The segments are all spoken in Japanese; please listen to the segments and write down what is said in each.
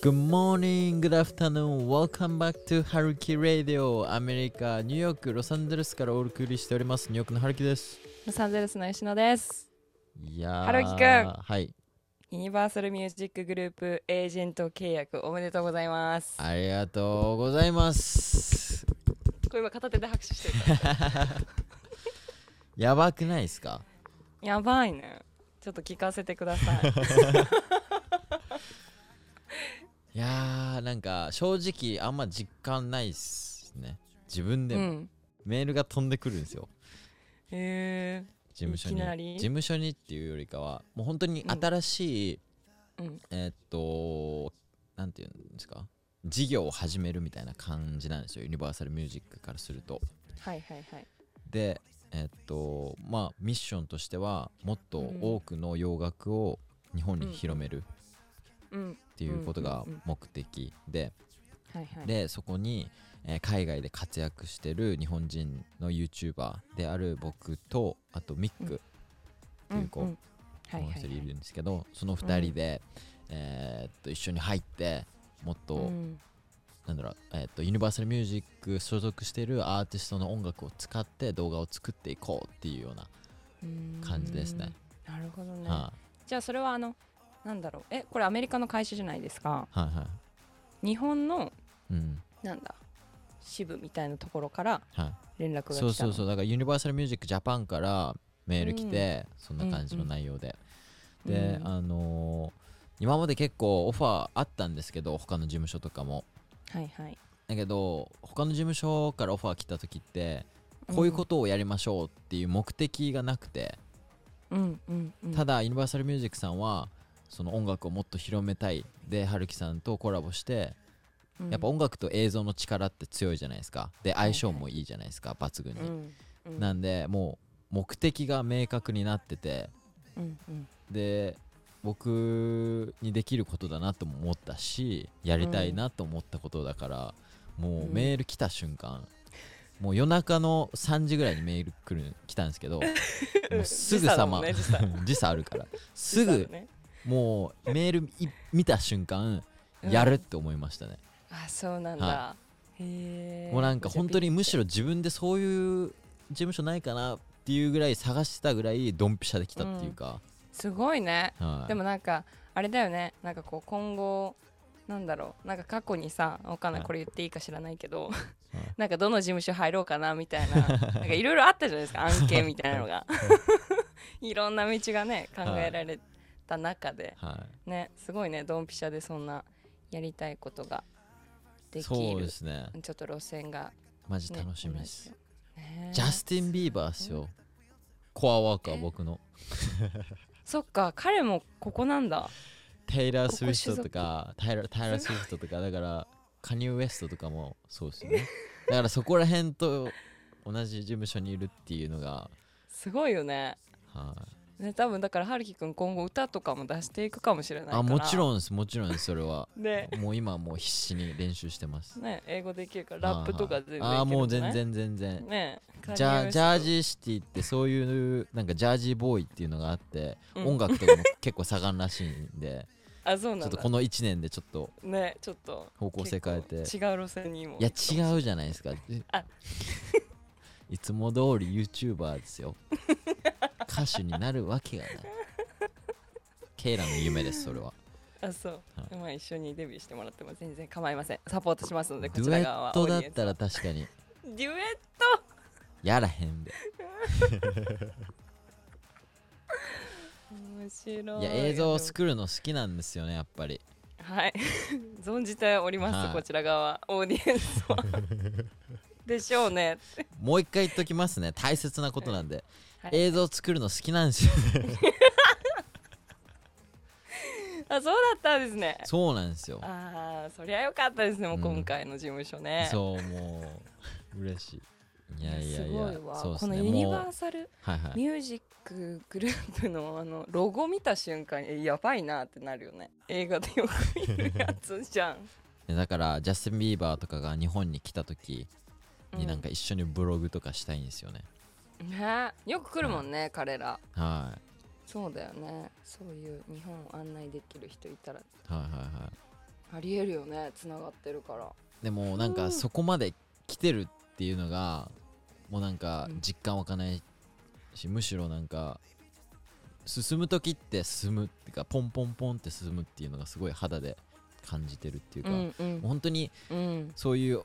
Good morning, good afternoon, welcome back to Haruki Radio アメリカ、ニューヨーク、ロサンゼルスからお送りしておりますニューヨークのハルキですロサンゼルスの吉野です。いやーハルキくんはい、ユニバーサルミュージックグループエージェント契約おめでとうございます。ありがとうございますこれ今片手で拍手してる。やばくないですか？やばいね。ちょっと聞かせてください。いやーなんか正直あんま実感ないっすね自分でも、うん。メールが飛んでくるんですよへえ。事務所に事務所にっていうよりかはもう本当に新しい、うん。えーっとなんていうんですか？事業を始めるみたいな感じなんですよユニバーサルミュージックからするとはいはいはい。でえーっとまあミッションとしてはもっと多くの洋楽を日本に広めるうん。っていうことが目的で。でそこに、えー海外で活躍してる日本人の YouTuber である僕とあとミックっていう子、う一人いるんですけど、その2人で、えーっと一緒に入ってもっと、うんなんだろう、えーっとユニバーサルミュージック所属してるアーティストの音楽を使って動画を作っていこうっていうような、うん感じですね。なるほどね。はじゃあそれはあのなんだろう。えこれアメリカの会社じゃないですか。い、はいはい。日本のうん。なんだ支部みたいなところからはい、連絡が来たの。そうそうそう。だからユニバーサルミュージックジャパンからメール来て、そんな感じの内容で、うんで、うん。あのー今まで結構オファーあったんですけど他の事務所とかもはいはい。だけど他の事務所からオファー来た時ってこういうことをやりましょうっていう目的がなくて、うんうんうん、ただユニバーサルミュージックさんはその音楽をもっと広めたい。で春樹さんとコラボしてうん。やっぱ音楽と映像の力って強いじゃないですか。で相性もいいじゃないですか抜群に、うんうん。なんでもう目的が明確になってて。うんうん。で僕にできることだなとも思ったしやりたいなと思ったことだから、もううん。メール来た瞬間、もう夜中の3時ぐらいにメール来る来たんですけど もうすぐさまね時差。あるから。すぐね。もうメールい見た瞬間やるって思いましたね、あそうなんだ、はへえもうなんか本当にむしろろ自分でそういう事務所ないかなっていうぐらい探してたぐらいドンピシャできたっていうか、すごいね。はい、でもなんかあれだよね。なんかこう今後なんだろう。なんか過去にさわかんないはい。これ言っていいか知らないけど、い。なんかどの事務所入ろうかなみたいな。なんかいろいろあったじゃないですか 案件みたいなのが。い。ろんな道がね考えられた中で、はい。ねすごいねドンピシャでそんなやりたいことができそうるですね。ちょっと路線が、マジね、楽しみです、ねジャスティン・ビーバーっすよ。コアワーカーえ？僕のそっか彼もここなんだ。テイラー・スウィフトとかタイラー・タイラースウィフトとかだからカニュー・ウエストとかもそうですよね。だからそこら辺と同じ事務所にいるっていうのがすごいよね。はいね多分だから春樹くん今後歌とかも出していくかもしれないから。あもちろんですもちろんですそれは。で もう今もう必死に練習してます。ね英語できるからラップとか全然いああもう全然全然。ねジャジャージーーシティってそういうなんかジャージーボーイっていうのがあって、うん。音楽とかも結構盛んらしいんで あそうなんだちょっとこの1年でちょっとねちょっと方向性変えて。違う路線にも。いや違うじゃないですか。あ。いつも通り YouTuber ですよ歌手になるわけがない。ケイラの夢ですそれは。あそう、はまあ一緒にデビューしてもらっても全然構いません。サポートしますのでこデュエちら側はットだったら確かに。デュエッやらへんで。ト面白いいや映像を作るの好きなんですよねやっぱり。はい。存じております、はい。こちら側オーディエンスは。でしょうね。もう一回言っときますね。大切なことなんで、はい映像作るの好きなんですよ。あそうだったんですね。そうなんですよ。ああそりゃよかったですねもううん今回の事務所ね、そうもう嬉しい。いやいやいやすごいわ。そうですこのユニバーサルミュージックグループのあのロゴ見た瞬間えやばいなってなるよね。映画でよく見るやつじゃん。でだからジャスティン・ビーバーとかが日本に来た時にうんなん。か一緒にブログとかしたいんですよね、ね。よく来るもんね、彼ら。はい。そうだよね。そういう日本を案内できる人いたら。はいはいはい。ありえるよねつながってるから。でもなんかそこまで来てるっていうのがもうなんかうん。実感湧かないし、むしろなんか進む時って進むっていうかポンポンポンって進むっていうのがすごい肌で感じてるっていうか、もううん。本当にうん。そういう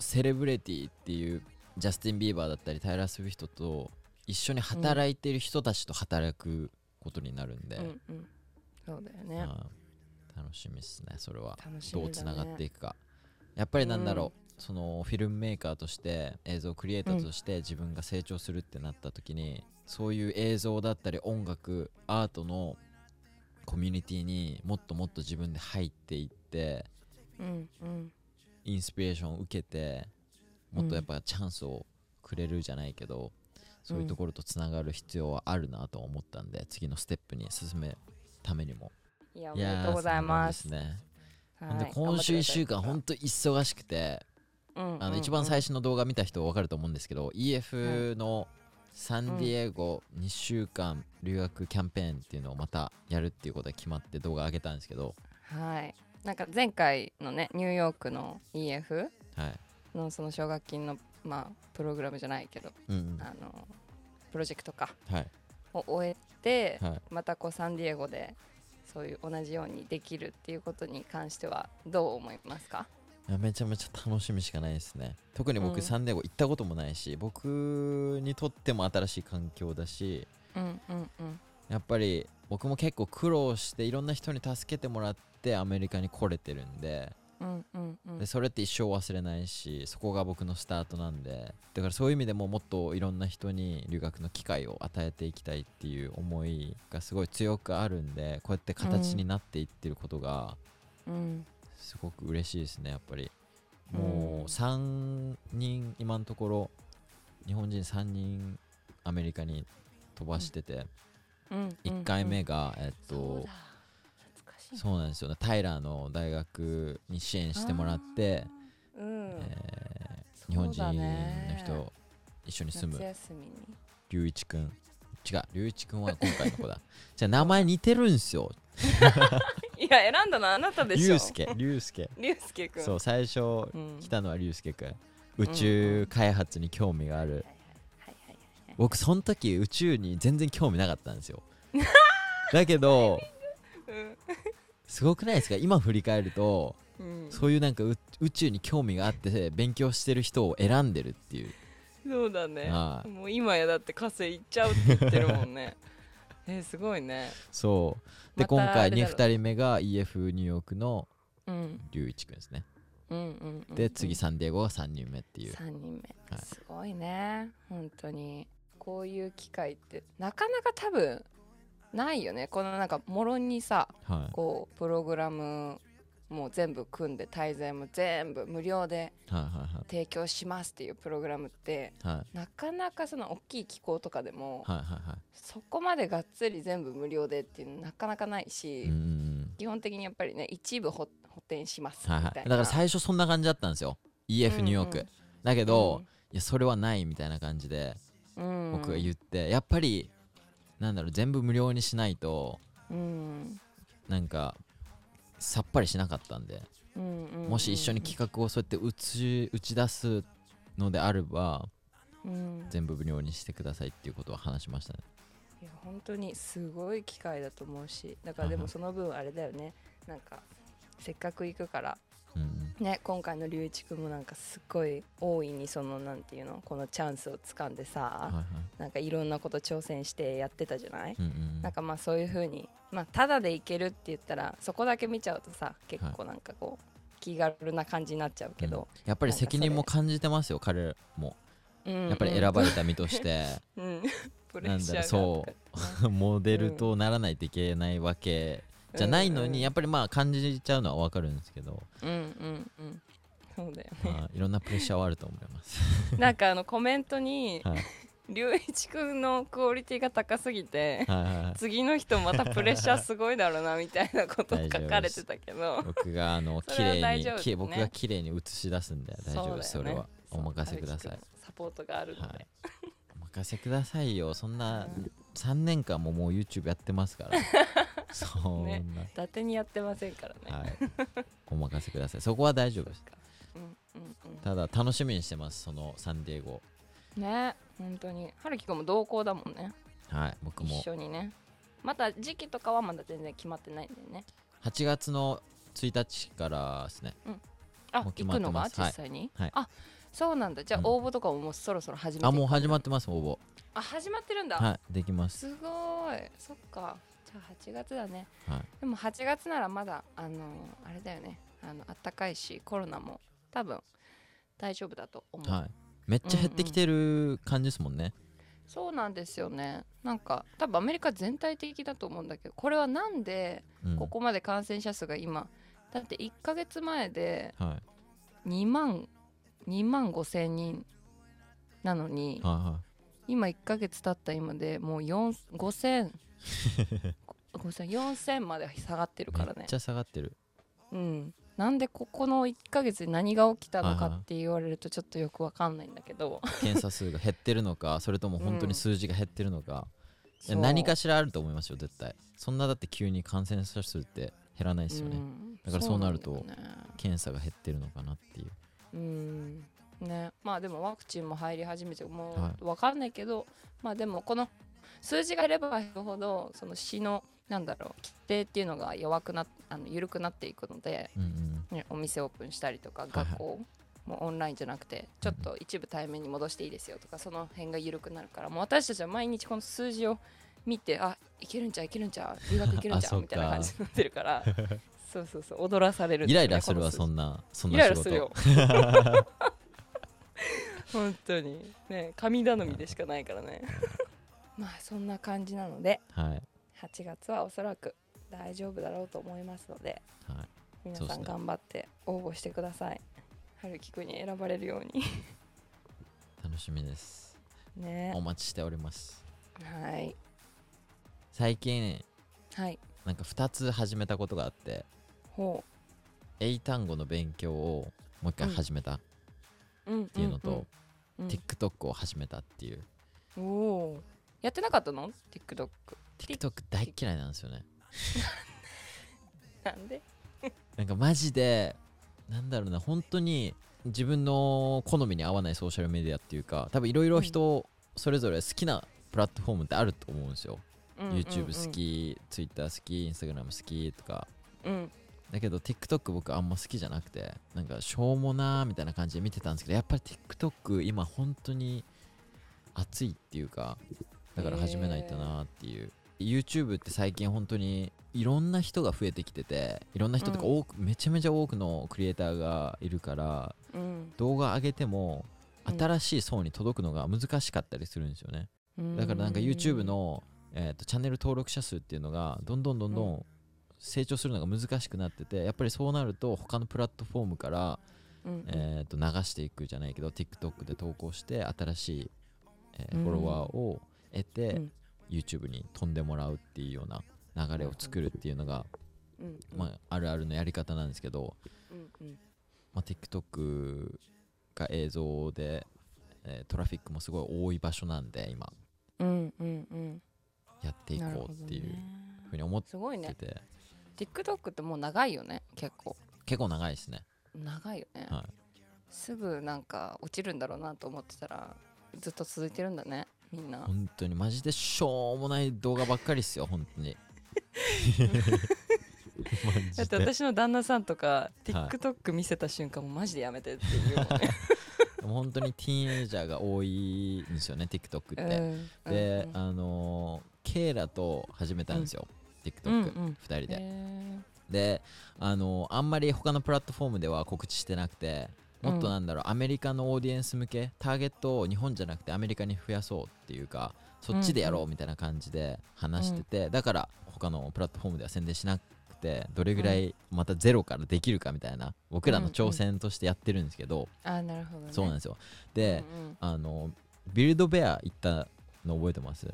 セレブレティっていうジャスティン・ビーバーだったりタイラー・スウィフトと一緒に働いてる人たちと働くことになるんで、うんうん。そうだよね。まあ楽しみですねそれは。ね。どうつながっていくか。やっぱりなんだろう、そのフィルムメーカーとして映像クリエイターとして自分が成長するってなった時に、そういう映像だったり音楽アートのコミュニティにもっともっと自分で入っていってうんうん。インスピレーションを受けてもっとやっぱチャンスをくれるじゃないけど、そういうところとつながる必要はあるなと思ったんで次のステップに進めるためにも。いやおめでとうございます。ね。はい。で今週1週間本当忙しくてうんあの一番最初の動画見た人分かると思うんですけど EF のサンディエゴ2週間留学キャンペーンっていうのをまたやるっていうことが決まって動画上げたんですけど。はい。なんか前回のねニューヨークの EF はいのその奨学金のまあプログラムじゃないけどうんうん。あのプロジェクトかはい。を終えてはい。またこうサンディエゴでそういう同じようにできるっていうことに関してはどう思いますか？めちゃめちゃ楽しみしかないですね。特に僕うん。サンディエゴ行ったこともないし僕にとっても新しい環境だしうんうんうん。やっぱり僕も結構苦労していろんな人に助けてもらってアメリカに来れてるんでうんうんうん。でそれって一生忘れないしそこが僕のスタートなんで。だからそういう意味でももっといろんな人に留学の機会を与えていきたいっていう思いがすごい強くあるんでこうやって形になっていってることがうん。すごく嬉しいですねやっぱり。うん。もう3人今のところ日本人3人アメリカに飛ばしててうん。1回目がえっとそうなんですよね。タイラーの大学に支援してもらってうん。えー日本人の人一緒に住む龍一くん。違う龍一くんは今回の子だ。じゃあ名前似てるんすよ。いや選んだのあなたでしょ。龍介龍介。龍介くん。そう最初うん。来たのは龍介くん。宇宙開発に興味がある。僕その時宇宙に全然興味なかったんですよ。だけどすごくないですか？今振り返るとうん。そういうなんかう宇宙に興味があって勉強してる人を選んでるっていう。そうだね。はい。もう今やだって火星行っちゃうって言ってるもんね。えすごいね。そう。でまた今回にあれだろ2人目が EF ニューヨークのうん。龍一くんですね。うんうんうんで次サンディエゴが3人目っていう。3人目、はい。すごいね。本当に。こういう機会ってなかなか多分ないよね。このなんかもろにさはこうプログラムもう全部組んで滞在も全部無料でいはいはい。提供しますっていうプログラムってはい。はいなかなかその大きい機構とかでもはいはいはい。そこまでがっつり全部無料でっていうのなかなかないし、うん。うんうん基本的にやっぱりね一部補補填しますみはいたいな、はいだから最初そんな感じだったんですよ。EF ニューヨーク、だけど、いやそれはないみたいな感じでうん、僕が言って、やっぱりなんだろう全部無料にしないとうん。なんかさっぱりしなかったんで、うんうんもし一緒に企画をそうやって打ち打ち出すのであればうん。全部無料にしてくださいっていうことを話しましたね。いや本当にすごい機会だと思うしだからでもその分あれだよね。なんかせっかく行くからうんうん。ね今回の龍一君もなんかすっごい大いにそのなんていうのこのチャンスをつかんでさ、はいはい。なんかいろんなこと挑戦してやってたじゃない、うんうんなんかまあそういう風にまあただで行けるって言ったらそこだけ見ちゃうとさ結構なんかこう、気軽な感じになっちゃうけど、うん。やっぱり責任も感じてますよ彼も。うんやっぱり選ばれた身として。うん、なんだろうそう。モデルとならないといけないわけじゃないのうんうんにやっぱりまあ感じちゃうのはわかるんですけど、うんうんうん。そうだよね。まあ、いろんなプレッシャーはあると思います。なんかあのコメントにはい。龍一くんのクオリティが高すぎてはいはいはい。次の人またプレッシャーすごいだろうなみたいなこと書かれてたけど。僕があの 綺麗にね。き僕が綺麗に映し出すんで大丈夫そ,、ね。れは。お任せください。サポートがあるので、はい。お任せくださいよ。そんなうん。3年間ももう YouTube やってますから そんな、ね伊達にやってませんからね、はい。お任せください。そこは大丈夫です。うんうんただ楽しみにしてますそのサンディエゴ。うんね本当に。春樹くんも同行だもんね。はい僕も。一緒にね。また時期とかはまだ全然決まってないんだよね。8月の1日からですね。う決行くのがまってます。実際に、はい。あそうなんだ。じゃあうん。応募とかももうそろそろ始めてあもう始まっってます応あ始まってるんだ、募はいできます。すごい。そっか8月だね。はい。でも8月ならまだあのあれだよね。あの暖かいしコロナも多分大丈夫だと思う、はい。めっちゃ減ってきてる感じですもんね、そうなんですよね。なんか多分アメリカ全体的だと思うんだけどこれはなんでうん。ここまで感染者数が今だって1ヶ月前ではい。2万2万5千人なのにはいは今1ヶ月経った今でもう4 5000 5000 4000まで下がってるいからね。めっちゃ下がってる。うん。なんでここの1ヶ月に何が起きたのかはいはいって言われるとちょっとよくわかんないんだけど。検査数が減ってるのか それとも本当に数字が減ってるのか、う何かしらあると思いますよ絶対。そんなだって急に感染者数って減らないですよね、ん。だからそうなると検査が減ってるのかなっていう。うん。ね。まあでもワクチンも入り始めてもはう分かんないけど、まあでもこの数字が減れば減るほどその死のなんだろう規定っていうのが弱くなあの緩くなっていくので、うんうん。ね、お店オープンしたりとかはい学校もオンラインじゃなくてちょっと一部対面に戻していいですよとかその辺が緩くなるからもう私たちは毎日この数字を見てあいけるんちゃういけるんちゃう留学いけるんちゃう みたいな感じになってるから そうそうそう踊らされるんイライラするわそんなそんイな仕事。ライラするよ。本当に。ね神頼みでしかないからね。まあそんな感じなので。はい8月はおそらく大丈夫だろうと思いますのではい。皆さん頑張って応募してください。春樹くんに選ばれるように。楽しみです。ね。お待ちしております。はい。最近はい。なんか2つ始めたことがあってほ英単語の勉強をもう一回始めたっううん。っていうのと、うん TikTok を始めたっていう。うんおおやってなかったの？TikTok TikTok 大嫌いなんですよね。なんで？なんかマジでなんだろうな本当に自分の好みに合わないソーシャルメディアっていうか多分いろいろ人それぞれ好きなプラットフォームってあると思うんですよ、うんうんうん。YouTube 好き Twitter 好き Instagram 好きとか。うん。だけど TikTok 僕あんま好きじゃなくてなんかしょうもなーみたいな感じで見てたんですけどやっぱり TikTok 今本当に熱いっていうかだから始めないとなーっていう、YouTube って最近本当にいろんな人が増えてきてていろんな人とかうん。多く、めちゃめちゃ多くのクリエイターがいるからうん。動画上げてもうん。新しい層に届くのが難しかったりするんですよね、うん。だからなんか YouTube の、えーとチャンネル登録者数っていうのがどんどんどんどん成長するのが難しくなっててやっぱりそうなると他のプラットフォームから、うんうん。えー、と流していくじゃないけど TikTok で投稿して新しい、えーうん。フォロワーを得て、うん YouTube に飛んでもらうっていうような流れを作るっていうのが、うん。まあ、あるあるのやり方なんですけど、うんうん。まあ、TikTok が映像で、えートラフィックもすごい多い場所なんで今。うんうんうん。やっていこうっていうね。ふうに思っすごいね。てて、TikTok ってもう長いよね結構。結構長いですね、長いよね、はすぐなんか落ちるんだろうなと思ってたらずっと続いてるんだねみんな。本当に。マジでしょうもない動画ばっかりっすよ本当に。マだって私の旦那さんとか TikTok 見せた瞬間もマジでやめてっていうね。本当にティーンエイジャーが多いんですよね TikTok って、うんで、うん。あのーケイラと始めたんですよ、うん。TikTok、うん2人で、へであのーあんまり他のプラットフォームでは告知してなくてもっとなんだろう、アメリカのオーディエンス向けターゲットを日本じゃなくてアメリカに増やそうっていうかそっちでやろうみたいな感じで話してて、だから他のプラットフォームでは宣伝しなくてどれぐらいまたゼロからできるかみたいな僕らの挑戦としてやってるんですけど、ーあなるほどね。そうなんですよ。で、あのビルドベア行ったの覚えてます？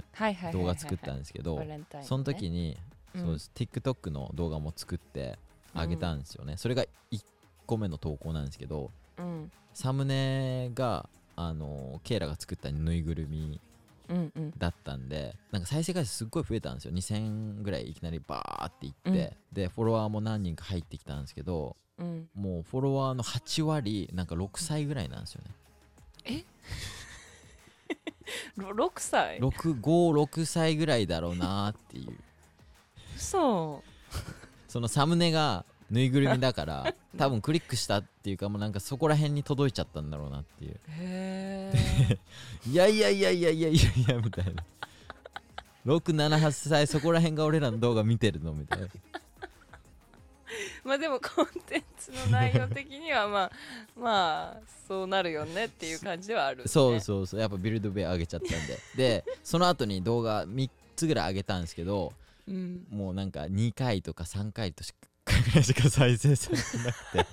動画作ったんですけど、その時に、うん。そうです。TikTok の動画も作ってあげたんですよね、それが1個目の投稿なんですけどうんサムネがあのケイラが作ったぬいぐるみうんうん。だったんでなんか再生回数すっごい増えたんですよ。2000ぐらいいきなりバーっていって、でフォロワーも何人か入ってきたんですけどうん。もうフォロワーの8割なんか6歳ぐらいなんですよね。ろ6歳？656歳ぐらいだろうなっていう。嘘。そのサムネがぬいぐるみだから多分クリックしたっていうかもうなんかそこら辺に届いちゃったんだろうなっていう。へえいやいやいやいやいやいやいやみたいな678歳そこら辺が俺らの動画見てるのみたいなまあでもコンテンツの内容的にはまあまあそうなるよねっていう感じではある、ね、そうそうそうやっぱビルドベア上げちゃったんででその後に動画3つぐらい上げたんですけどう、ん、もうなんか2回とか3回としかぐらいしか再生されてなくて。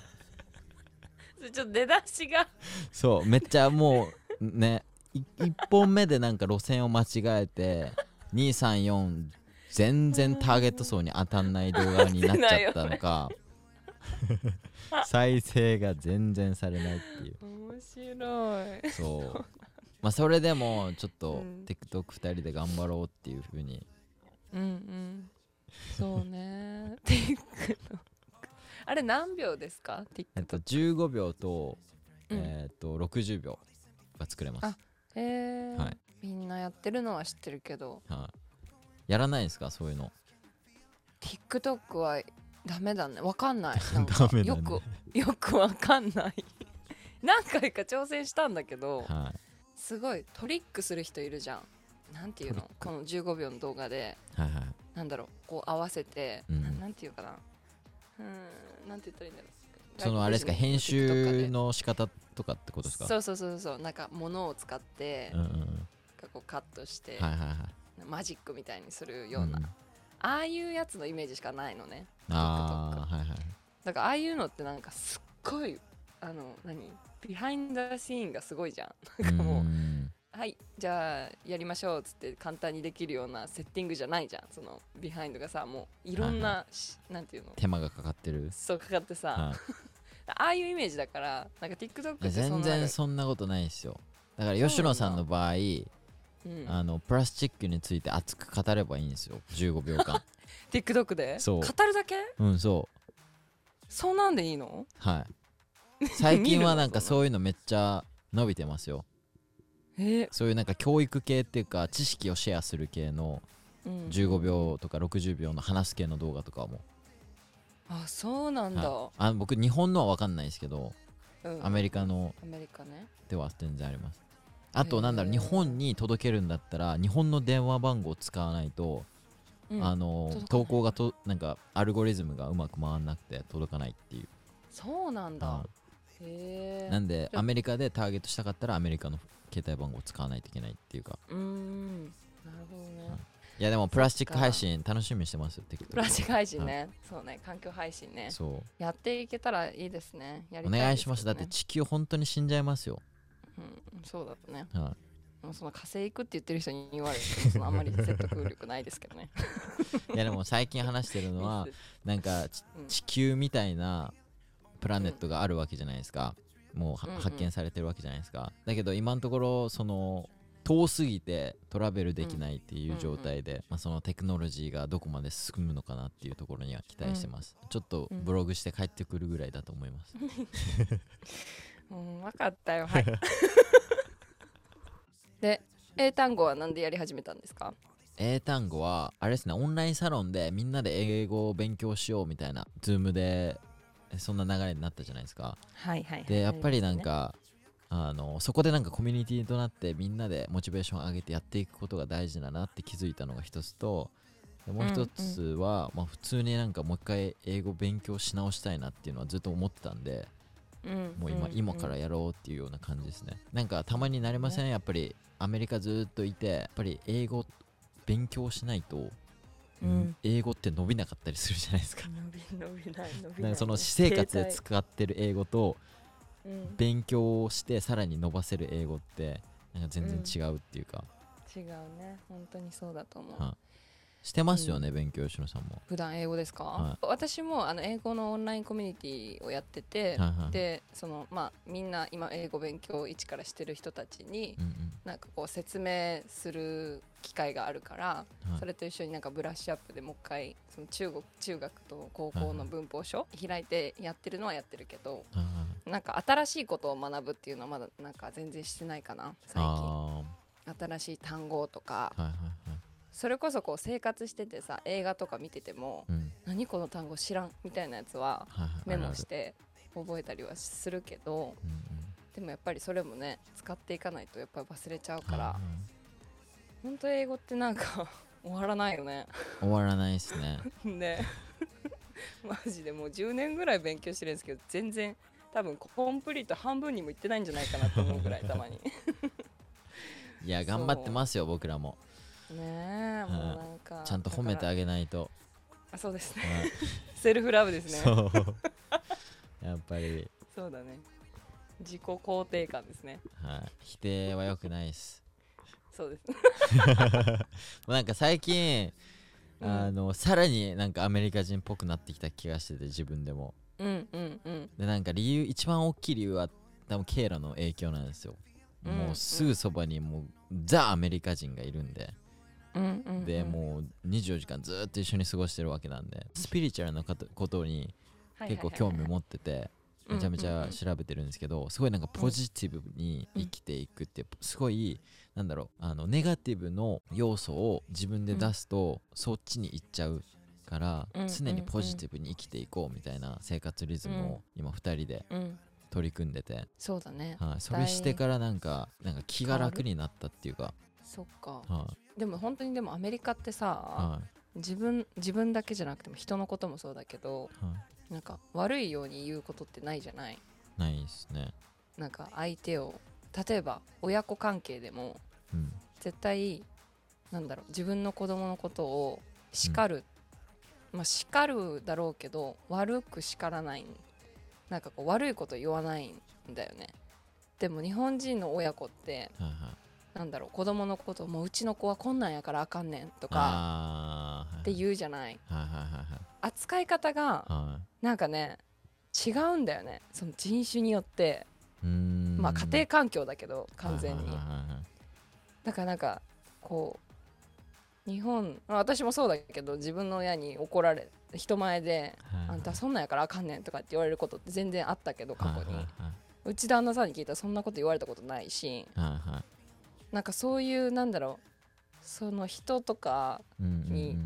そ れちょっと出だしが。そうめっちゃもうね1本目でなんか路線を間違えて234全然ターゲット層に当たんない動画になっちゃったのか再生が全然されないっていう。面白い。そう。まあそれでもちょっとうん。TikTok2 人で頑張ろうっていう風にそうね。TikTok あれ何秒ですか？えっ TikTok と15秒と,、うん。えっと60秒が作れます。あへえ、はい。みんなやってるのは知ってるけど。はい。やらないんですか？そういうの。TikTok はダメだね。わかんない。なんか。ダメだね。よくよくわかんない。何回か挑戦したんだけどはい。すごいトリックする人いるじゃん。なんていうの？この15秒の動画で。はいはいなんだろうこう合わせて、うん。ななんていうかな。うーんなんて言ったらいいんだろう。そのあれですか編集での仕方とかってことですか？そうそうそうそうなんか物を使って、うんこうカットして、はいはいはい。マジックみたいにするような、んああいうやつのイメージしかないのね。ああはいはいだからああいうのってなんかすっごいあの何？ behind scene がすごいじゃん。なんかもううんはいじゃあやりましょうっつって簡単にできるようなセッティングじゃないじゃん。その behind がさもういろんな、しなんていうの？手間がかかってる？そうかかってさ、は ああいうイメージだからなんか TikTok って全然そんなことないですよ。だから吉野さんの場合うん、あのプラスチックについて熱く語ればいいんですよ。15秒間。TikTok で？そう。語るだけ？うんそう。そうなんでいいの？はい。最近はなんかそういうのめっちゃ伸びてますよ。えーそういうなんか教育系っていうか知識をシェアする系のうん。15秒とか60秒の話す系の動画とかも、あそうなんだ、はい。あ僕日本のは分かんないですけどうん。アメリカのアメリカね。では全然あります。あとなんだろう日本に届けるんだったら日本の電話番号を使わないと、うん。あの投稿がとなんかアルゴリズムがうまく回んなくて届かないっていう、そうなんだ。はへえなんでアメリカでターゲットしたかったらアメリカの携帯番号を使わないといけないっていうか。うーん。なるほどね、はい。いやでもプラスチック配信楽しみにしてますよプラスチック配信ね、そうね。環境配信ね。そやっていけたらいいですね。やうりたいお願いします。だって地球本当に死んじゃいますよ、うん、そうだとね。はもうその火星行くって言ってる人に言われてもそのあんまり説得力ないですけどね。い、いやでも最近話してるのは なんかちうん地球みたいなプラネットがあるわけじゃないですか。もうはうんうん発見されてるわけじゃないですか。だけど今のところその遠すぎてトラベルできないっていう状態で、まあ、そのテクノロジーがどこまで進むのかなっていうところには期待してます、ちょっとブログして帰ってくるぐらいだと思います、うん分かったよ。はい。で英単語はなんでやり始めたんですか？英単語はあれですねオンラインサロンでみんなで英語を勉強しようみたいな Zoom でえそんな流れになったじゃないですか。はいはいでやっぱりなんか、あのそこでなんかコミュニティとなってみんなでモチベーション上げてやっていくことが大事だなって気づいたのが一つとでもう一つは、まあ、普通になんかもう一回英語勉強し直したいなっていうのはずっと思ってたんでうんもう今,、ん。今からやろうっていうような感じですね。なんかたまになりません？やっぱりアメリカずっといてやっぱり英語勉強しないと、うん英語って伸びなかったりするじゃないですか。伸び伸びない伸びない。かその私生活で使ってる英語とうん。勉強してさらに伸ばせる英語ってなんか全然違うっていうか、違うね。本当にそうだと思う、はいしてますよね、勉強吉野さんも。普段英語ですか、は私もあの英語のオンラインコミュニティをやってて、はいはいでそのまあみんな今英語勉強を一からしてる人たちにうんなんかこう説明する機会があるから、うんはい。それと一緒になんかブラッシュアップでもう一回その中国中学と高校の文法書開いてやってるのはやってるけどはいはいなんか新しいことを学ぶっていうのはまだなんか全然してないかな最近。あ新しい単語とかはいはいそれこそこう生活しててさ映画とか見ててもうん。何この単語知らんみたいなやつはメモして覚えたりはするけどうんうん。でもやっぱりそれもね使っていかないとやっぱり忘れちゃうからはいはい。本当英語ってなんか 終わらないよね。終わらないですね。ね。マジでもう10年ぐらい勉強してるんですけど全然多分コンプリート半分にもいってないんじゃないかなと思うぐらいたまに。ねいや頑張ってますよ僕らもえもうなんかちゃんと褒めてだあげないと、あそうですね。はい。セルフラブですね。そう。やっぱり、そうだね。自己肯定感ですね。はい、否定は良くないです。そうです。もうなんか最近、うん。あのさらになんかアメリカ人っぽくなってきた気がしてて自分でも。うんうんうん。でなんか理由一番大きい理由は多分ケイラの影響なんですよ、うん。もうすぐそばにもうザ・アメリカ人がいるんで、うんうんうん。でもう24時間ずっと一緒に過ごしてるわけなんでスピリチュアルなことに結構興味持っててめちゃめちゃ調べてるんですけどすごいなんかポジティブに生きていくってすごいなんだろうあのネガティブの要素を自分で出すとそっちに行っちゃうからうん常にポジティブに生きていこうみたいな生活リズムを今2人でうん。取り組んでて、そうだね。はい、それしてからなんかなんか気が楽になったっていうか、そっか。はでも本当にでもアメリカっていさは自分自分だけじゃなくても人のこともそうだけどいはい。なんか悪いように言うことってないじゃない？ないですね。なんか相手を例えば親子関係でもうん。絶対なんだろう自分の子供のことを叱る、まあ叱るだろうけど悪く叱らない。なんかこう悪いこと言わないんだよね。でも日本人の親子ってはいはいなんだろう子供のこともううちの子はこんなんやからあかんねんとかって言うじゃない。扱い方がなんかね違うんだよね。その人種によって。まあ家庭環境だけど完全に。だからなんかこう日本まあ私もそうだけど自分の親に怒られ人前ではい「あんたそんなんやからあかんねん」とかって言われることって全然あったけど過去に。うち旦那さんに聞いたらそんなこと言われたことないしなんかそういうなんだろう。その人とかに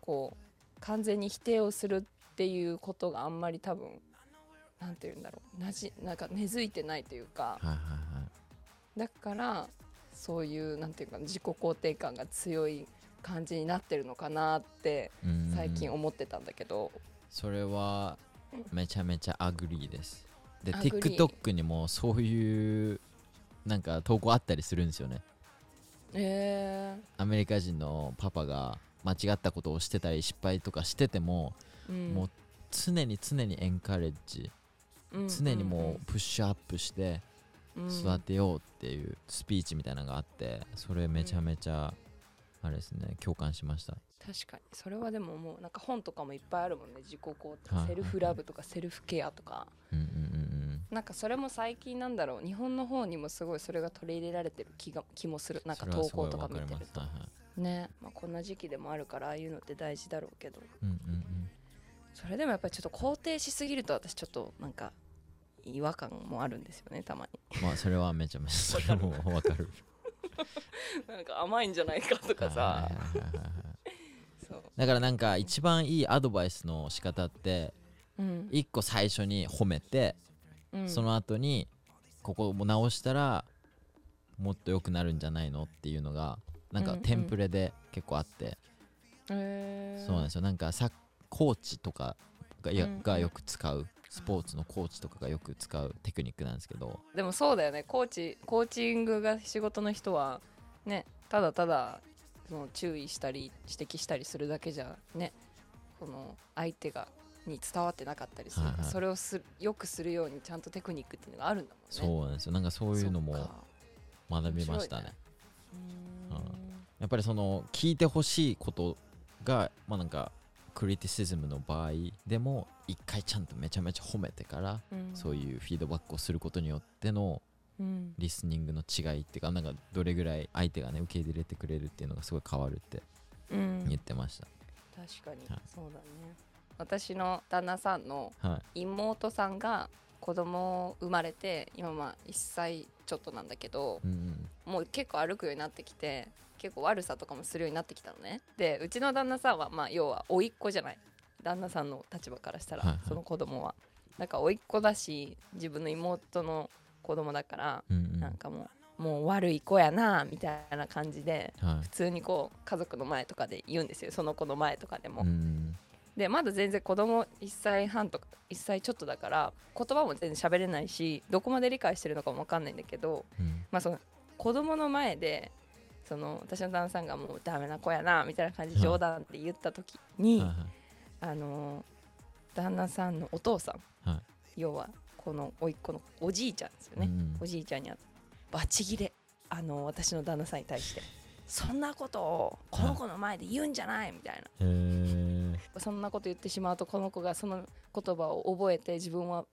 こう完全に否定をするっていうことがあんまり多分なんて言うんだろう。なじなんか根付いてないというか。はいはいはい。だからそういうなんていうか自己肯定感が強い感じになってるのかなって最近思ってたんだけど、それはめちゃめちゃ agree です。で TikTok にもそういうなんか投稿あったりするんですよね。えアメリカ人のパパが間違ったことをしてたり失敗とかしてても、ーうん。もう常に常に encourage。うん。常にもう push up してうん。育てようっていうスピーチみたいなのがあってそれめちゃめちゃあれですね共感しました。確かに。それはでももうなんか本とかもいっぱいあるもんね。自己肯定はいセルフラブとかセルフケアとか。うんうんうんなんかそれも最近なんだろう。日本の方にもすごいそれが取り入れられてる気が気もする。うんなんか投稿とか見てると。はいはい。ね、まあ、こんな時期でもあるからああいうのって大事だろうけど。うんうんうん。それでもやっぱりちょっと肯定しすぎると私ちょっとなんか違和感もあるんですよねたまに。まあそれはめちゃめちゃ。それもわかる。なんか甘いんじゃないかとかさ。だからなんか一番いいアドバイスの仕方ってうん。一個最初に褒めて、うん。その後にここも直したらもっと良くなるんじゃないのっていうのがなんかうんうん。テンプレで結構あって、へー。そうなんですよ。なんかさコーチとかが,、がよく使う。スポーツのコーチとかがよく使うテクニックなんですけど。でもそうだよね。コーチコーチングが仕事の人はねただただその注意したり指摘したりするだけじゃねこの相手がに伝わってなかったりする。から、はいはい。それをすよくするようにちゃんとテクニックっていうのがあるんだもんね。そうなんですよ。なんかそういうのも学びましたね。ね。うーん。やっぱりその聞いてほしいことがまあなんかクリティシズムの場合でも一回ちゃんとめちゃめちゃ褒めてから、うん。そういうフィードバックをすることによってのうん。リスニングの違いっていうかなんかどれぐらい相手がね受け入れてくれるっていうのがすごい変わるってうん。言ってました、確かに、はい。そうだね私の旦那さんのはい。妹さんが子供生まれて今まあ1歳ちょっとなんだけどうんもう結構歩くようになってきて結構悪さとかもするようになってきたのね。でうちの旦那さんはまあ要は甥っ子じゃない。旦那さんの立場からしたら、その子供は。なんか甥っ子だし自分の妹の子供だから、なんかもうもう悪い子やなみたいな感じではい。普通にこう家族の前とかで言うんですよ。その子の前とかでも、うんでまだ全然子供1歳半とか1歳ちょっとだから言葉も全然喋れないしどこまで理解してるのかも分かんないんだけど、うん。まあ、その子供の前でその私の旦那さんがもうダメな子やなみたいな感じで冗談って言った時に、はいはい。あの旦那さんのお父さん、はい。要はこの甥っ子のおじいちゃんですよね、うんおじいちゃんにはバチギレあの私の旦那さんに対して。そんなことをこの子の前で言うんじゃないみたいなそんなこと言ってしまうとこの子がその言葉を覚えて自分は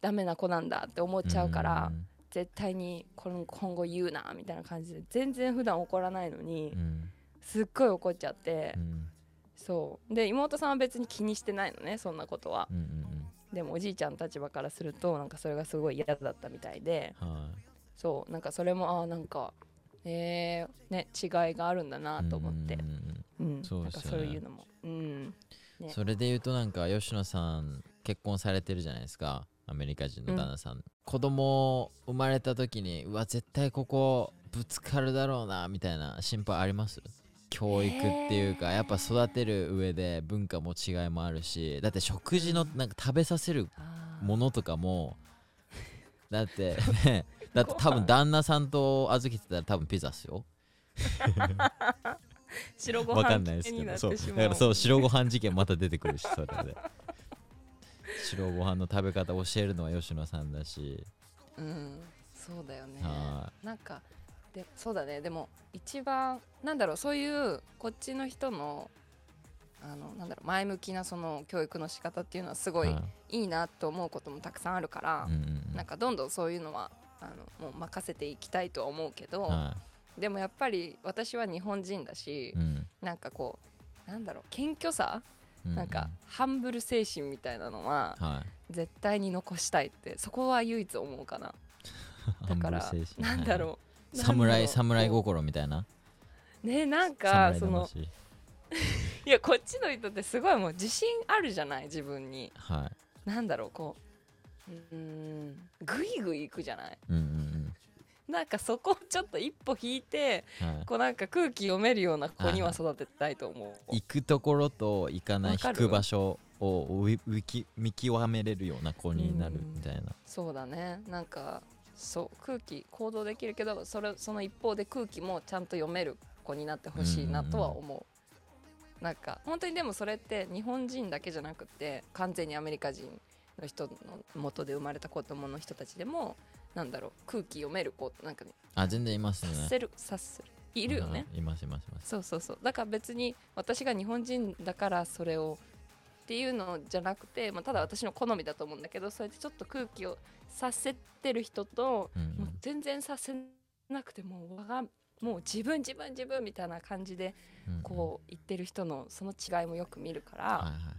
ダメな子なんだって思っちゃうから、うん。絶対にこの今後言うなみたいな感じで全然普段怒らないのに、うん。すっごい怒っちゃって、うん。そう。で妹さんは別に気にしてないのねそんなことは。うんうんでもおじいちゃんの立場からするとなんかそれがすごい嫌だったみたいでそう。なんかそれもああなんかえー、ね違いがあるんだなと思って。うんうんうんうん。そうなんかそういうのもうん。ね。それで言うとなんか吉野さん結婚されてるじゃないですか。アメリカ人の旦那さん、子供生まれた時にうわ絶対ここぶつかるだろうなみたいな心配あります？教育っていうか、えー。やっぱ育てる上で文化も違いもあるしだって食事のなんか食べさせるものとかもだってねだって多分旦那さんと預けてたら多分ピザっすよ 白ごわか飯んないですけ系になど。そう。だってしまうからそう白ご飯事件また出てくるしそれで。白ご飯の食べ方教えるのは吉野さんだし、うんそうだよね。はなんかでそうだね。でも一番なんだろうそういうこっちの人のあのなんだろう前向きなその教育の仕方っていうのはすごいはい。いなと思うこともたくさんあるからうん、うんうん。なんかどんどんそういうのはあのもう任せていきたいとは思うけど、はでもやっぱり私は日本人だしい、うん。なんかこうなんだろう謙虚さ、ううなんかハンブル精神みたいなのははい。絶対に残したいってそこは唯一思うかな。だからなんだろう。侍侍こ心みたいな？うねなんか侍その魂。いやこっちの人ってすごいもう自信あるじゃない？自分に。はい。なんだろうこううーんグイグイいくじゃない？うんうんなんかそこをちょっと一歩引いてうんはい。こうなんか空気読めるような子には育てたいと思う。行くところと行かない引く場所を見極めれるような子になるみたいな。そうだね。なんかそう空気行動できるけどそれその一方で空気もちゃんと読める子になってほしいなとは思う,、なんか本当にでもそれって日本人だけじゃなくて完全にアメリカ人の人の元で生まれた子供の人たちでもなんだろう空気読める子なんかねあ全然いますね。察せる察する。いるよね、はいいますいますいます。そうそうそう。だから別に私が日本人だからそれをっていうのじゃなくて、まあ、ただ私の好みだと思うんだけどそうやってちょっと空気をさせてる人と、うんもう全然させなくてもう我がもう自分自分自分みたいな感じでうんうん。こう言ってる人のその違いもよく見るから、はいはいはい。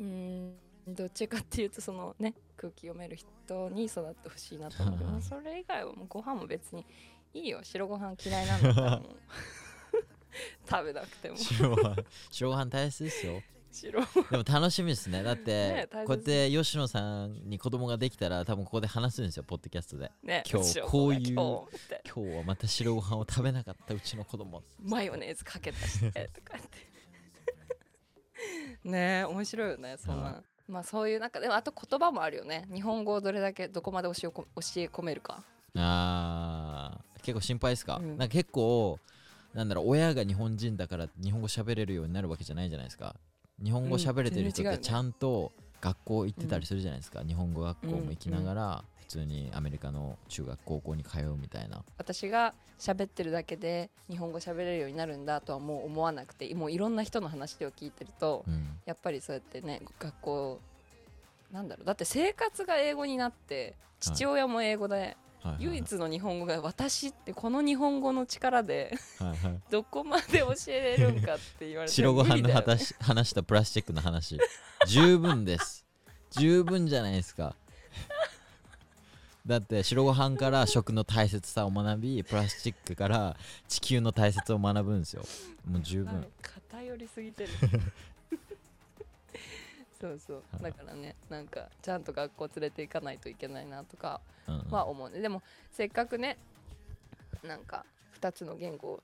うーんどっちかっていうとそのね空気読める人に育ってほしいなと思う。けどはいそれ以外はもうご飯も別にいいよ。白ご飯嫌いなんだからも。う 食べなくても。白ご飯白ご飯大切ですよ。白でも楽しみですね。だってねこうやって吉野さんに子供ができたら多分ここで話すんですよポッドキャストで。ね今日白こういう今日はまた白ご飯を食べなかったうちの子供マヨネーズかけたしてとか言って。ねえ面白いよねそんな、はまあそういうなんかでもあと言葉もあるよね。日本語をどれだけどこまで教えこ教え込めるか。あー。結構心配ですか,、うん。なんか結構なんだろう親が日本人だから日本語喋れるようになるわけじゃないじゃないですか。日本語喋れてる人ってちゃんと学校行ってたりするじゃないですか、日本語学校も行きながら、普通にアメリカの中学高校に通うみたいな。私が喋ってるだけで日本語喋れるようになるんだとはもう思わなくてもういろんな人の話を聞いてるとうん。やっぱりそうやってね学校なんだろうだって生活が英語になって父親も英語で、はい。はい唯一の日本語が私ってこの日本語の力で どこまで教えれるんかって言われて白ご飯の話したプラスチックの話。十分です。十分じゃないですかだって白ご飯から食の大切さを学びプラスチックから地球の大切を学ぶんですよ。もう十分、はい偏りすぎてる。そうそう。だからねなんかちゃんと学校連れて行かないといけないなとかうんうん。は思うね。でもせっかくねなんか2つの言語を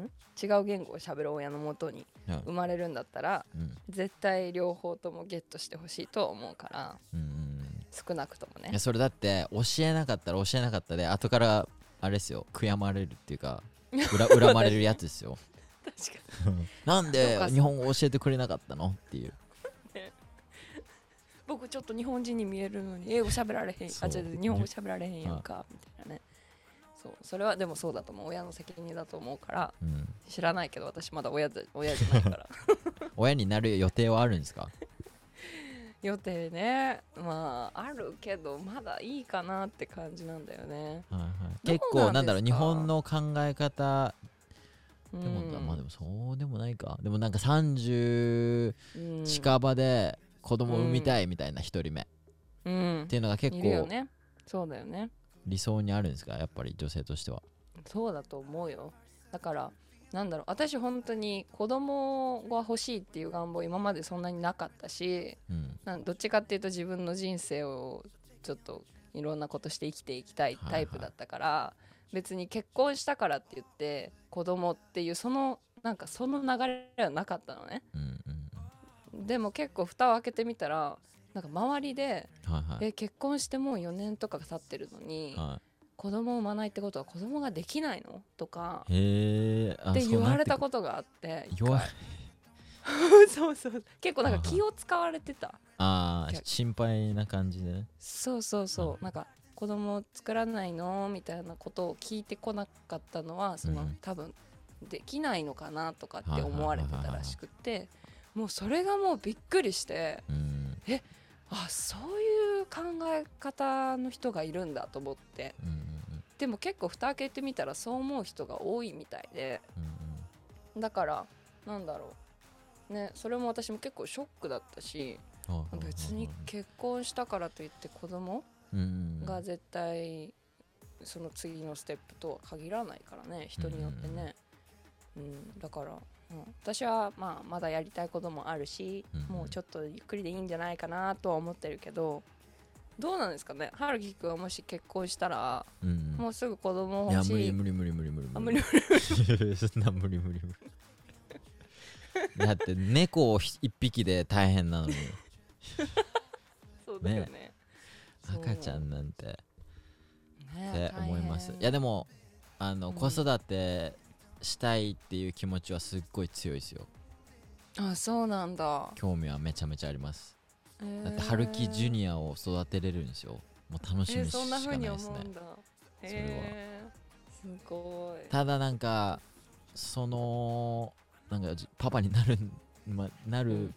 ん？違う言語を喋る親のもとにはい。生まれるんだったらうん。絶対両方ともゲットしてほしいとは思うから。うんうん少なくともね。いやそれだって教えなかったら教えなかったで後からあれですよ悔やまれるっていうか恨 恨まれるやつですよ。確かに。なんで日本語教えてくれなかったの？っていう。僕ちょっと日本人に見えるのに英語喋られへん。そう。あ違う違う日本語喋られへんやんかみたいなね。そう。それはでもそうだと思う。親の責任だと思うからうん。知らないけど私まだ親で親じゃないから。親になる予定はあるんですか？予定ね。まああるけどまだいいかなって感じなんだよね。はいはい、結構なんだろう日本の考え方うでも、んまあでもそうでもないか。でもなんか30うん。近場で子供産みたいみたいな一人目、っうん。ていうのが結構いるよね。そうだよね。理想にあるんですか？やっぱり女性としては。そうだと思うよ。だからなんだろう私本当に子供が欲しいっていう願望今までそんなになかったしうん。なんどっちかっていうと自分の人生をちょっといろんなことして生きていきたいタイプだったから、別に結婚したからって言って子供っていうそのなんかその流れはなかったのね。うんうんでも結構蓋を開けてみたらなんか周りでうんはいはい。え結婚してもう4年とかが経ってるのには子供を産まないってことは子供ができないの？とか。って言われたとことがあって一弱い。回 そうそう。結構なんか気を使われてた。ああ心配な感じでね。そうそうそう。なんか子供作らないの？みたいなことを聞いてこなかったのはその、うん。多分できないのかなとかって思われてたらしくてもうそれがもうびっくりしてうん。あそういう考え方の人がいるんだと思って。うんうんでも結構蓋開けてみたらそう思う人が多いみたいで。うんだからなんだろう。ねそれも私も結構ショックだったし別に結婚したからといって子供うんうんが絶対その次のステップとは限らないからね人によってね、うん、だから、うん、私はまあまだやりたいこともあるし、うん。もうちょっとゆっくりでいいんじゃないかなとは思ってるけどどうなんですかね？春樹君はもし結婚したらうん。うんもうすぐ子供いや欲しい。無理無理無理無理無理あ無理 そんな無理無理無理。だって猫を一匹で大変なのに。そうだよね。そう赤ちゃんなんて。ねって思います。いやでもあの、うん。子育てしたいっていう気持ちはすっごい強いですよ。あそうなんだ。興味はめちゃめちゃあります。えーだって春樹ジュニアを育てれるんですよ。もう楽しえーみしかないです。ねそれは。すごい。ただなんかそのなんかじパパになる,、ま、なるうん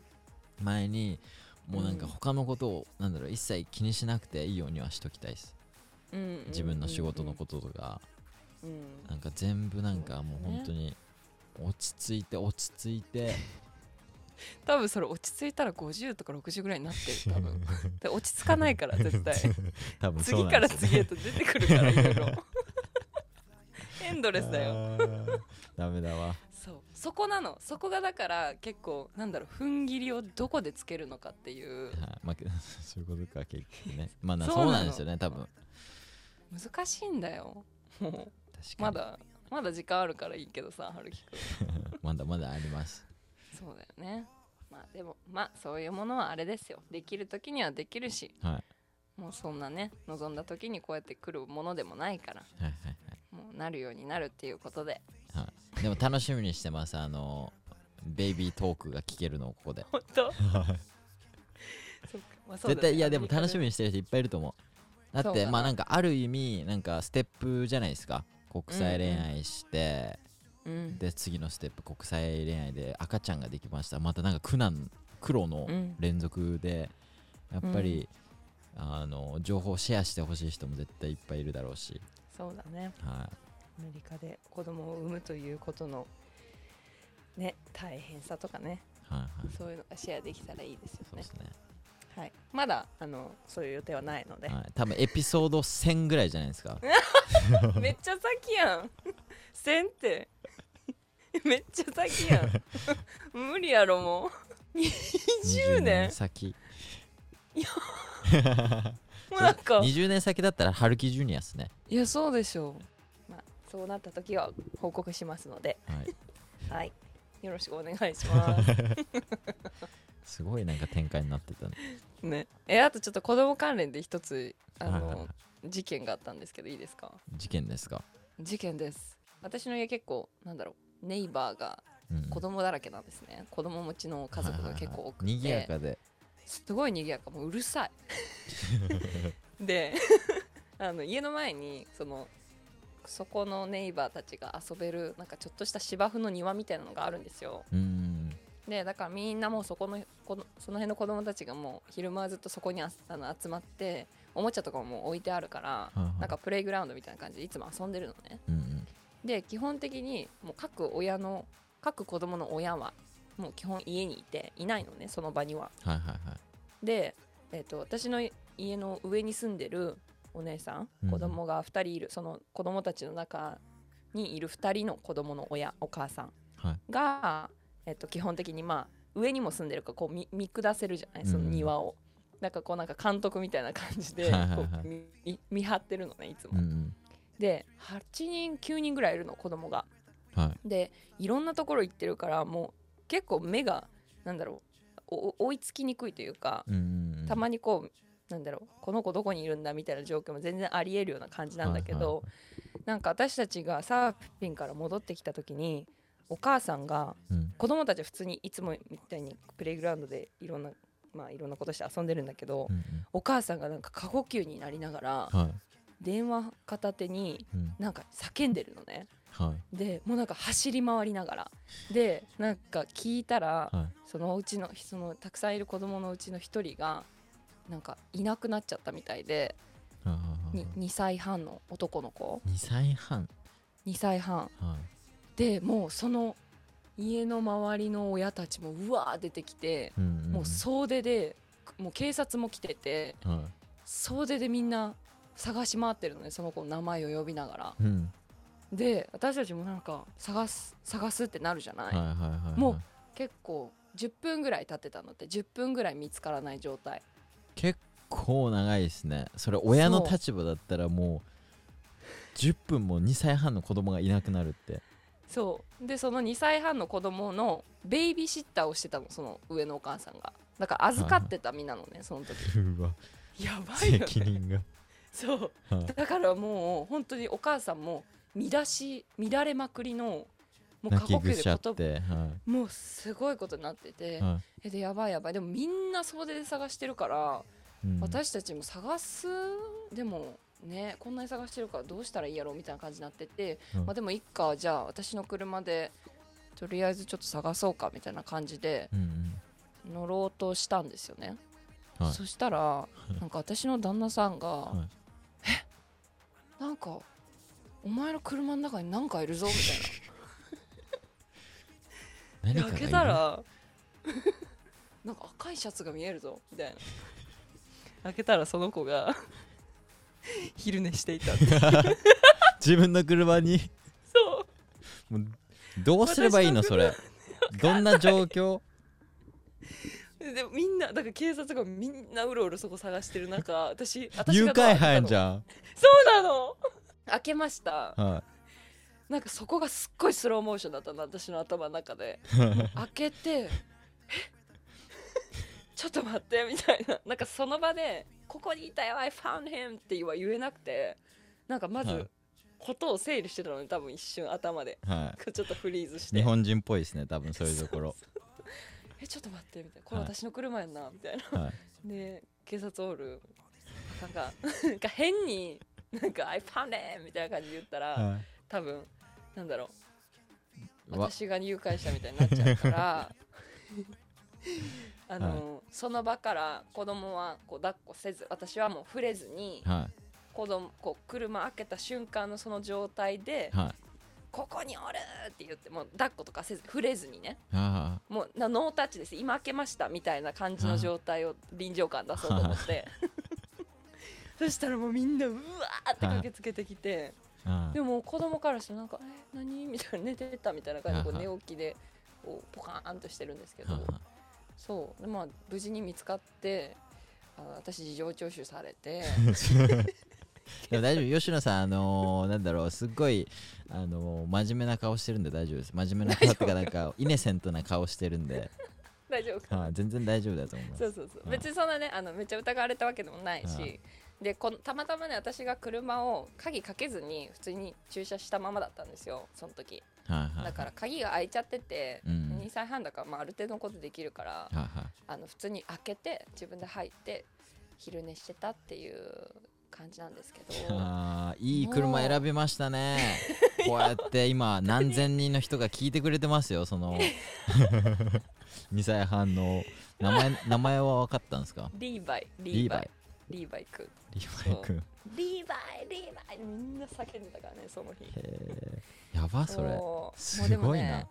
前に、もうなんかうん他のことをなんだろう一切気にしなくていいようにはしときたいです。自分の仕事のこととか、うん。なんか全部なんかもう本当に落ち着いて落ち着いて 多分それ落ち着いたら50とか60ぐらいになってる 多分。で落ち着かないから 絶対。多分そう次から次へと出てくるからいろいろ。エンドレスだよ。ダメだわ。そう。そこなの。そこがだから結構なんだろう踏ん切りをどこでつけるのかっていう。はい。まあ、そういうことか結局ね。まあなそうなんですよね多分。難しいんだよ。もう確かに。まだまだ時間あるからいいけどさ春樹くん。まだまだありますそうだよね。まあでもまあそういうものはあれですよ。できる時にはできるし。はい。もうそんなね望んだ時にこうやって来るものでもないから。はいはいはい。もうなるようになるっていうことで。はい、でも楽しみにしてますあのベイビートークが聞けるのをここで。本当？そっか。まあそうだね。絶対いやでも楽しみにしてる人いっぱいいると思う。だってまあなんかある意味なんかステップじゃないですか。国際恋愛して、うん。で次のステップ国際恋愛で赤ちゃんができました。またなんか苦難苦労のうん連続でやっぱり、あの情報をシェアしてほしい人も絶対いっぱいいるだろうし、そうだね。はアメリカで子供を産むということのね大変さとかね。いはいはい。そういうのがシェアできたらいいですよね。そうですね、はい。まだあのそういう予定はないので、はい、多分エピソード1000ぐらいじゃないですか。めっちゃ先やん。せんって めっちゃ先やん。無理やろもう。20年先。もうなんか。20年先だったら春樹ジュニアっすね。いやそうでしょう、まあ、そうなった時は報告しますので。はい。はい。よろしくお願いします。すごいなんか展開になってたね。ね。えあとちょっと子供関連で一つあの、事件があったんですけどいいですか？事件ですか、事件です。私の家結構なんだろうネイバーがうん。子供だらけなんですね、子供持ちの家族が結構多くて、にぎやかで。すごい賑やか。もううるさい。で あの家の前にそのそこのネイバーたちが遊べるなんかちょっとした芝生の庭みたいなのがあるんですよ。うん。でだからみんなもうそこのこのその辺の子供たちがもう昼間はずっとそこにああの集まっておもちゃとかももう置いてあるからなんかプレイグラウンドみたいな感じでいつも遊んでるのね。うんうんで基本的にもう各親の各子供の親はもう基本家にいていないのねその場には。はいはいはい。で、えー、と私の家の上に住んでるお姉さんうん。子供が2人いる、その子供たちの中にいる2人の子供の親お母さん。はい。が、えー、と基本的にまあ上にも住んでるからこう見見下せるじゃないその庭を、なんかこうなんか監督みたいな感じでこう見見見張ってるのねいつも、うんうんで8人9人ぐらいいるの子供が。はい。でいろんなところ行ってるからもう結構目がなんだろう追いつきにくいというか、うんうんうん。たまにこうなんだろうこの子どこにいるんだみたいな状況も全然ありえるような感じなんだけど、はいなんか私たちがサーフィンから戻ってきた時にお母さんがうん。子供たちは普通にいつもみたいにプレイグラウンドでいろんなまあいろんなことして遊んでるんだけど、うんうん。お母さんがなんか過呼吸になりながらはい電話片手にうん。なんか叫んでるのね。はい。でもうなんか走り回りながら。でなんか聞いたら、はい。そのうちのそのたくさんいる子供のうちの一人がなんかいなくなっちゃったみたいではいはいはいに2歳半の男の子。2歳半。2歳半。はい。でもうその家の周りの親たちもうわー出てきて、うんうんうん。もう総出でもう警察も来てては総出でみんな探し回ってるのねその子の名前を呼びながら。いうん。で私たちもなんか探す探すってなるじゃない、はいはいはいはい。もう結構10分ぐらい経ってたのって10分ぐらい見つからない状態。結構長いですね。それ親の立場だったらもう10分も2歳半の子供がいなくなるって。そう。でその2歳半の子供のベイビーシッターをしてたのその上のお母さんが。だから預かってた身なのねその時。うわ。やばいよ責ね任がそう。はいだからもう本当にお母さんも乱し乱れまくりのもう過泣呼吸きぐしゃっでてはもうすごいことになってて。い、はえでやばいやばい。でもみんな総出で探してるからいうん。私たちも探すでもねこんなに探してるからどうしたらいいやろうみたいな感じになってて、うん。まあ、でもいっかじゃあ私の車でとりあえずちょっと探そうかみたいな感じでうん乗ろうとしたんですよね、うんはい。そしたらなんか私の旦那さんが「はい。え？なんかお前の車の中に何かいるぞ」みたいな。何かがいる？開けたら。なんか赤いシャツが見えるぞみたいな。開けたらその子が 昼寝していた。自分の車に。そう。もうどうすればいいのそれ。どんな状況？でもみんなだから警察がみんなうろうろそこ探してる中 私私誘拐犯じんゃん。そうなの？開けました。はなんかそこがすっごいスローモーションだったの私の頭の中で。開けてえ？ちょっと待ってみたいな。なんかその場でここにいたよ I found him! っては言えなくてなんかまずはい。ことを整理してたのに多分一瞬頭で。い。はちょっとフリーズしいて。日本人っぽいですね多分そういうところえちょっと待ってみたいなこれはい。私の車やんなみたいな。はい。で警察おる。なんかなんか変になんか「I found it!」みたいな感じで言ったら、はい。多分なんだろう。わ。私が誘拐したみたいになっちゃうから あの、その場から子供はこう抱っこせず私はもう触れずには子供こう車開けた瞬間のその状態でいはい「ここにおる!」って言ってもう抱っことかせず触れずにね。はもうなノータッチです。今開けましたみたいな感じの状態を臨場感出そうと思って。そしたらもうみんなうわーって駆けつけてきて。でも子供からしたらなんか「え何?」みたいな寝てたみたいな感じでこう寝起きでこうポカーンとしてるんですけど。そう。でまあ無事に見つかってあの私事情聴取されて でも大丈夫。吉野さんあのーなんだろうすっごいあのー真面目な顔してるんで大丈夫です。真面目な顔っていうかなんかイネセントな顔してるんで、大丈夫。かなはい、全然大丈夫だと思います。そうそうそう。はい。別にそんなねあのめっちゃ疑われたわけでもないし、はい。でこのたまたまね私が車を鍵かけずに普通に駐車したままだったんですよその時。だから鍵が開いちゃってて、うん。2歳半だから、まあ、ある程度のことできるからあの普通に開けて自分で入って昼寝してたっていう感じなんですけど。あーいい車選びましたね。こうやって今何千人の人が聞いてくれてますよその。2歳半の名前名前は分かったんですか？リーバイリリーバイ。リーバイくんリーバイ君。リーバイリーバイ。みんな叫んでたからねその日。やばそれ。すごいな。ね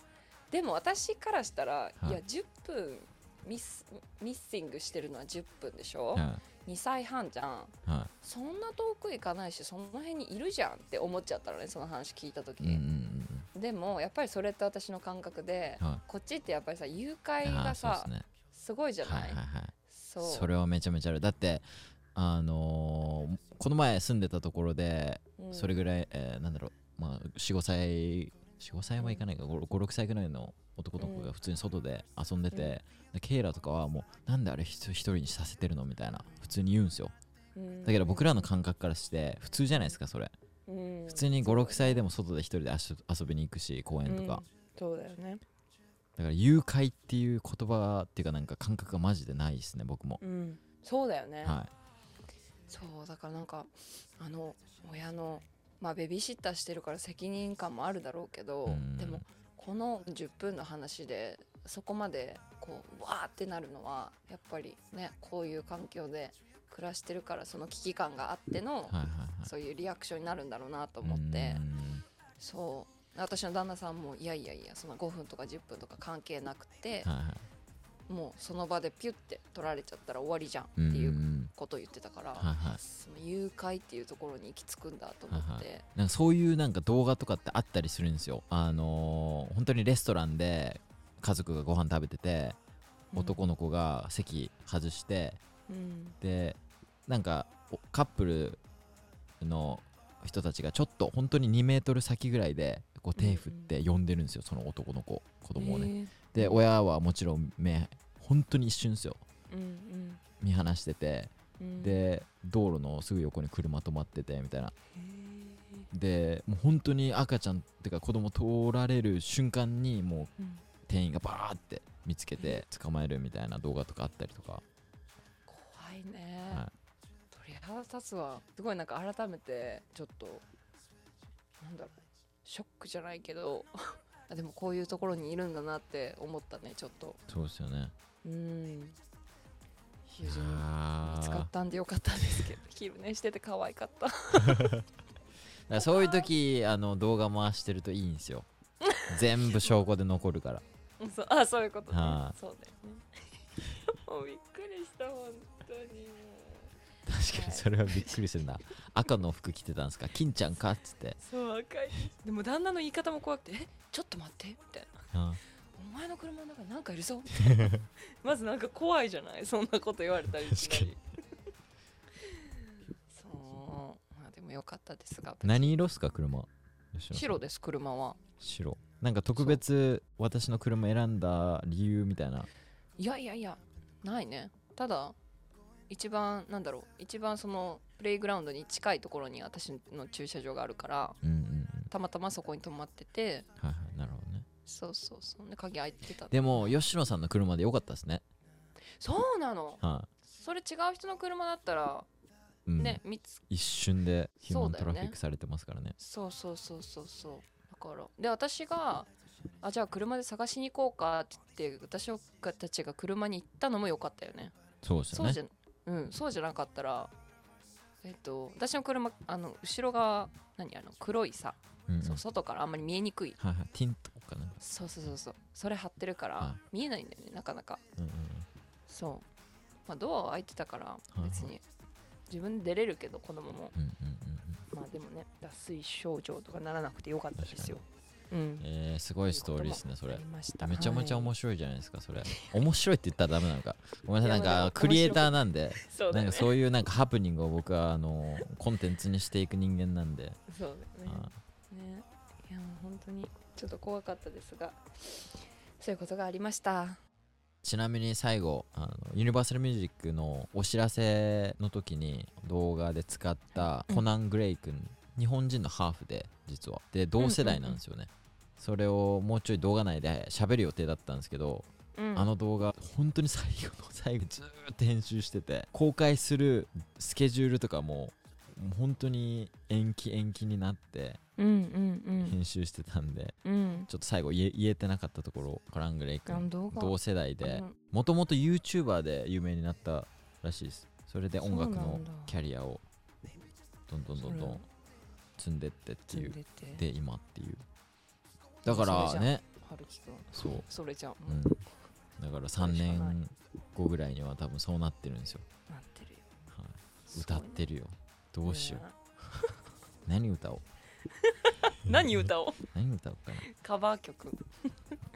でも私からしたら、はい。い、や10分ミスミッシングしてるのは10分でしょ、は2歳半じゃん。い。はそんな遠く行かないしその辺にいるじゃんって思っちゃったのねその話聞いた時。いうんうんに、うん。でもやっぱりそれって私の感覚で、うんはい。こっちってやっぱりさ誘あ拐ーがさすね。すごいじゃない、はいはいはい。そう。それはめちゃめちゃある。だってあのーこの前住んでたところでうん。それぐらい、えーなんだろう。まあ45歳45歳はいかないか56歳ぐらいの男の子が普通に外で遊んでて、うん。でケイラとかはもうなんであれ一人にさせてるのみたいな普通に言うんですよ。うん。だけど僕らの感覚からして普通じゃないですかそれ。うん。普通に56歳でも外で一人で遊遊びに行くし公園とか、うん。そうだよね。だから誘拐っていう言葉っていうかなんか感覚がマジでないですね僕も、うん。そうだよね、はそうだからなんかあの親のまあベビーシッターしてるから責任感もあるだろうけど、うん。でもこの10分の話でそこまでこうわーってなるのはやっぱりねこういう環境で暮らしてるからその危機感があっての、そういうリアクションになるんだろうなと思って。うん。そう。私の旦那さんもいやいやいやそんな5分とか10分とか関係なくてはいはいもうその場でピュッて取られちゃったら終わりじゃんっていううん。ことを言ってたから、はいはい。その誘拐っていうところに行き着くんだと思って、はいなんかそういうなんか動画とかってあったりするんですよ。あのー本当にレストランで家族がご飯食べてて男の子が席外して、うん。でなんかおカップルの人たちがちょっと本当に2メートル先ぐらいでこう手振って呼んでるんですよその男の子子供をね、ねで親はもちろん目本当に一瞬ですよ。うん見放してて。うん。うんで道路のすぐ横に車止まっててみたいな。へでもう本当に赤ちゃんってか子供通られる瞬間にもう店員がバーって見つけて捕まえるみたいな動画とかあったりとか、怖いね、は鳥肌立つわ。すごいなんか改めてちょっとなんだろう。ショックじゃないけどあでもこういうところにいるんだなって思ったねちょっと。そうですよね。うん。非常にあ見つかったんでよかったんですけど 昼寝してて可愛かった。だそういう時あの動画回してるといいんですよ。全部証拠で残るから。そうあそういうことね。はい。そうだよね。もうびっくりした本当に。も確かにそれはびっくりするな。赤の服着てたんですか？金ちゃんか？っつって。うそう赤い。でも旦那の言い方も怖くて「え？ちょっと待って」みたいな。あ「お前の車の中になんかいるぞ」まずなんか怖いじゃない？そんなこと言われたりしなりそう。まあでもよかったですが何色っすか？車。白です車は。白。なんか特別私の車選んだ理由みたいな。いやいやいやないね。ただ一番なんだろう一番そのプレイグラウンドに近いところに私の駐車場があるからうんうんうん。たまたまそこに止まってて。はいはいなるほどね。そうそうそう。で鍵開いてた。でも吉野さんの車でよかったですね。そうなの？はそれ違う人の車だったらうん。ね、見つ一瞬でヒューマントそうだよねラフィックされてますからね。そうそうそうそうそう。だから。で私があじゃあ車で探しに行こうかって言って私たちが車に行ったのも良かったよね。そうですよね。そうん。そうじゃなかったらえっと私の車あの後ろが何あの黒いさ、うんうん。そう外からあんまり見えにくい。はいはい。ティントかなそうそうそうそう。それ貼ってるから、は見えないんだよねなかなか。うんうんそう。まあドアは開いてたから別に。自分で出れるけど子供も。うんうんうん。まあでもね脱水症状とかならなくてよかったですようん。うんえー、すごいストーリーですねそれ。めちゃめちゃはい面白いじゃないですかそれ。面白いって言ったらダメなのか。ごめんなさいなんかクリエイターなんでそうね。なんかそういうなんかハプニングを僕はあのコンテンツにしていく人間なんで、そうだよね。あね。いやもう本当にちょっと怖かったですがそういうことがありました。ちなみに最後あのユニバーサルミュージックのお知らせの時に動画で使ったコナン・グレイ君、日本人のハーフで実は。で同世代なんですよね、それをもうちょい動画内で喋る予定だったんですけど、うん。あの動画本当に最後の最後ずーっと編集してて公開するスケジュールとかももう本当に延期延期になって編集してたんで、うん。うんちょっと最後言えてなかったところコナン・グレイ君同世代でうんもともと YouTuber で有名になったらしい。ですそれで音楽のキャリアをどんどんどんどん積んでってっていう。で今っていう。だからね。そう、それじゃん。うん、だから3それしかない年後ぐらいには多分そうなってるんですよ、なってるよ。はい、歌ってるよ。どうしよう、ね 何歌おう。何歌おう。何歌おうかな。カバー曲。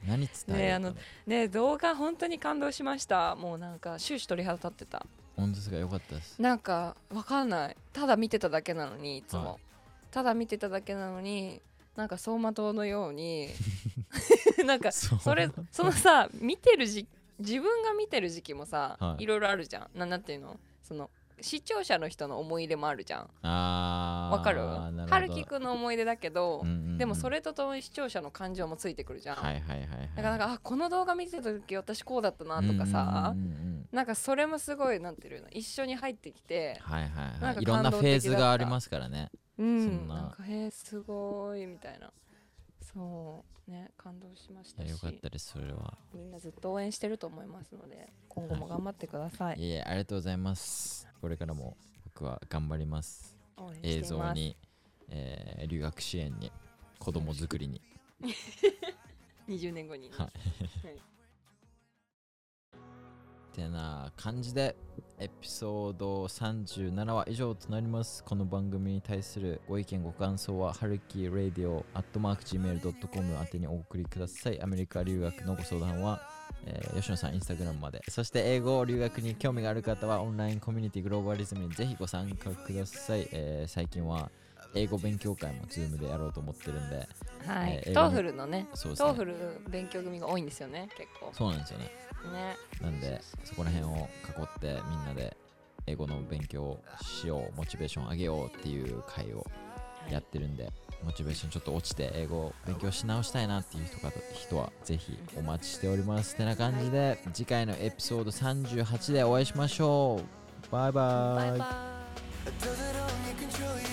何伝えねあのね動画本当に感動しました。もうなんか終始鳥肌立ってた。本当ですか？よかったです。なんかわかんない。ただ見てただけなのにいつも、はいただ見てただけなのになんか走馬灯のように なんかそれそのさ見てる時自分が見てる時期もさ、はい。い、ろいろあるじゃん。ななんていうの？その視聴者の人の思い入れもあるじゃん。わかる？はるきくんの思い出だけど、うんうんうん。でもそれとともに視聴者の感情もついてくるじゃん、はいはいはいはいだからなんかあこの動画見てた時私こうだったなとかさ、うんうんうんうん。なんかそれもすごいなんていうの？一緒に入ってきてはいはいなんかはいいろんなフェーズがありますからねうん。な。なんかへえすごいみたいな。そうね感動しましいたし。やよかったですそれは。みんなずっと応援してると思いますので今後も頑張ってください、いえいえありがとうございます。これからも僕は頑張ります。映像に、えー留学支援に子供作りに。20年後に。ね、はい。てな感じでエピソード37は以上となります。この番組に対するご意見ご感想ははるき radio at mark gmail.com 宛てにお送りください。アメリカ留学のご相談は、えー吉野さんインスタグラムまで。そして英語留学に興味がある方はオンラインコミュニティグローバリズムにぜひご参加ください、えー最近は英語勉強会も Zoom でやろうと思ってるんで。はい、えートーフルのねそうですね。トーフル勉強組が多いんですよね結構。そうなんですよねね。なんでそこら辺を囲ってみんなで英語の勉強をしようモチベーション上げようっていう会をやってるんで、モチベーションちょっと落ちて英語を勉強し直したいなっていう人か人はぜひお待ちしておりますてな感じで、次回のエピソード38でお会いしましょう。バイバイ。バイバイ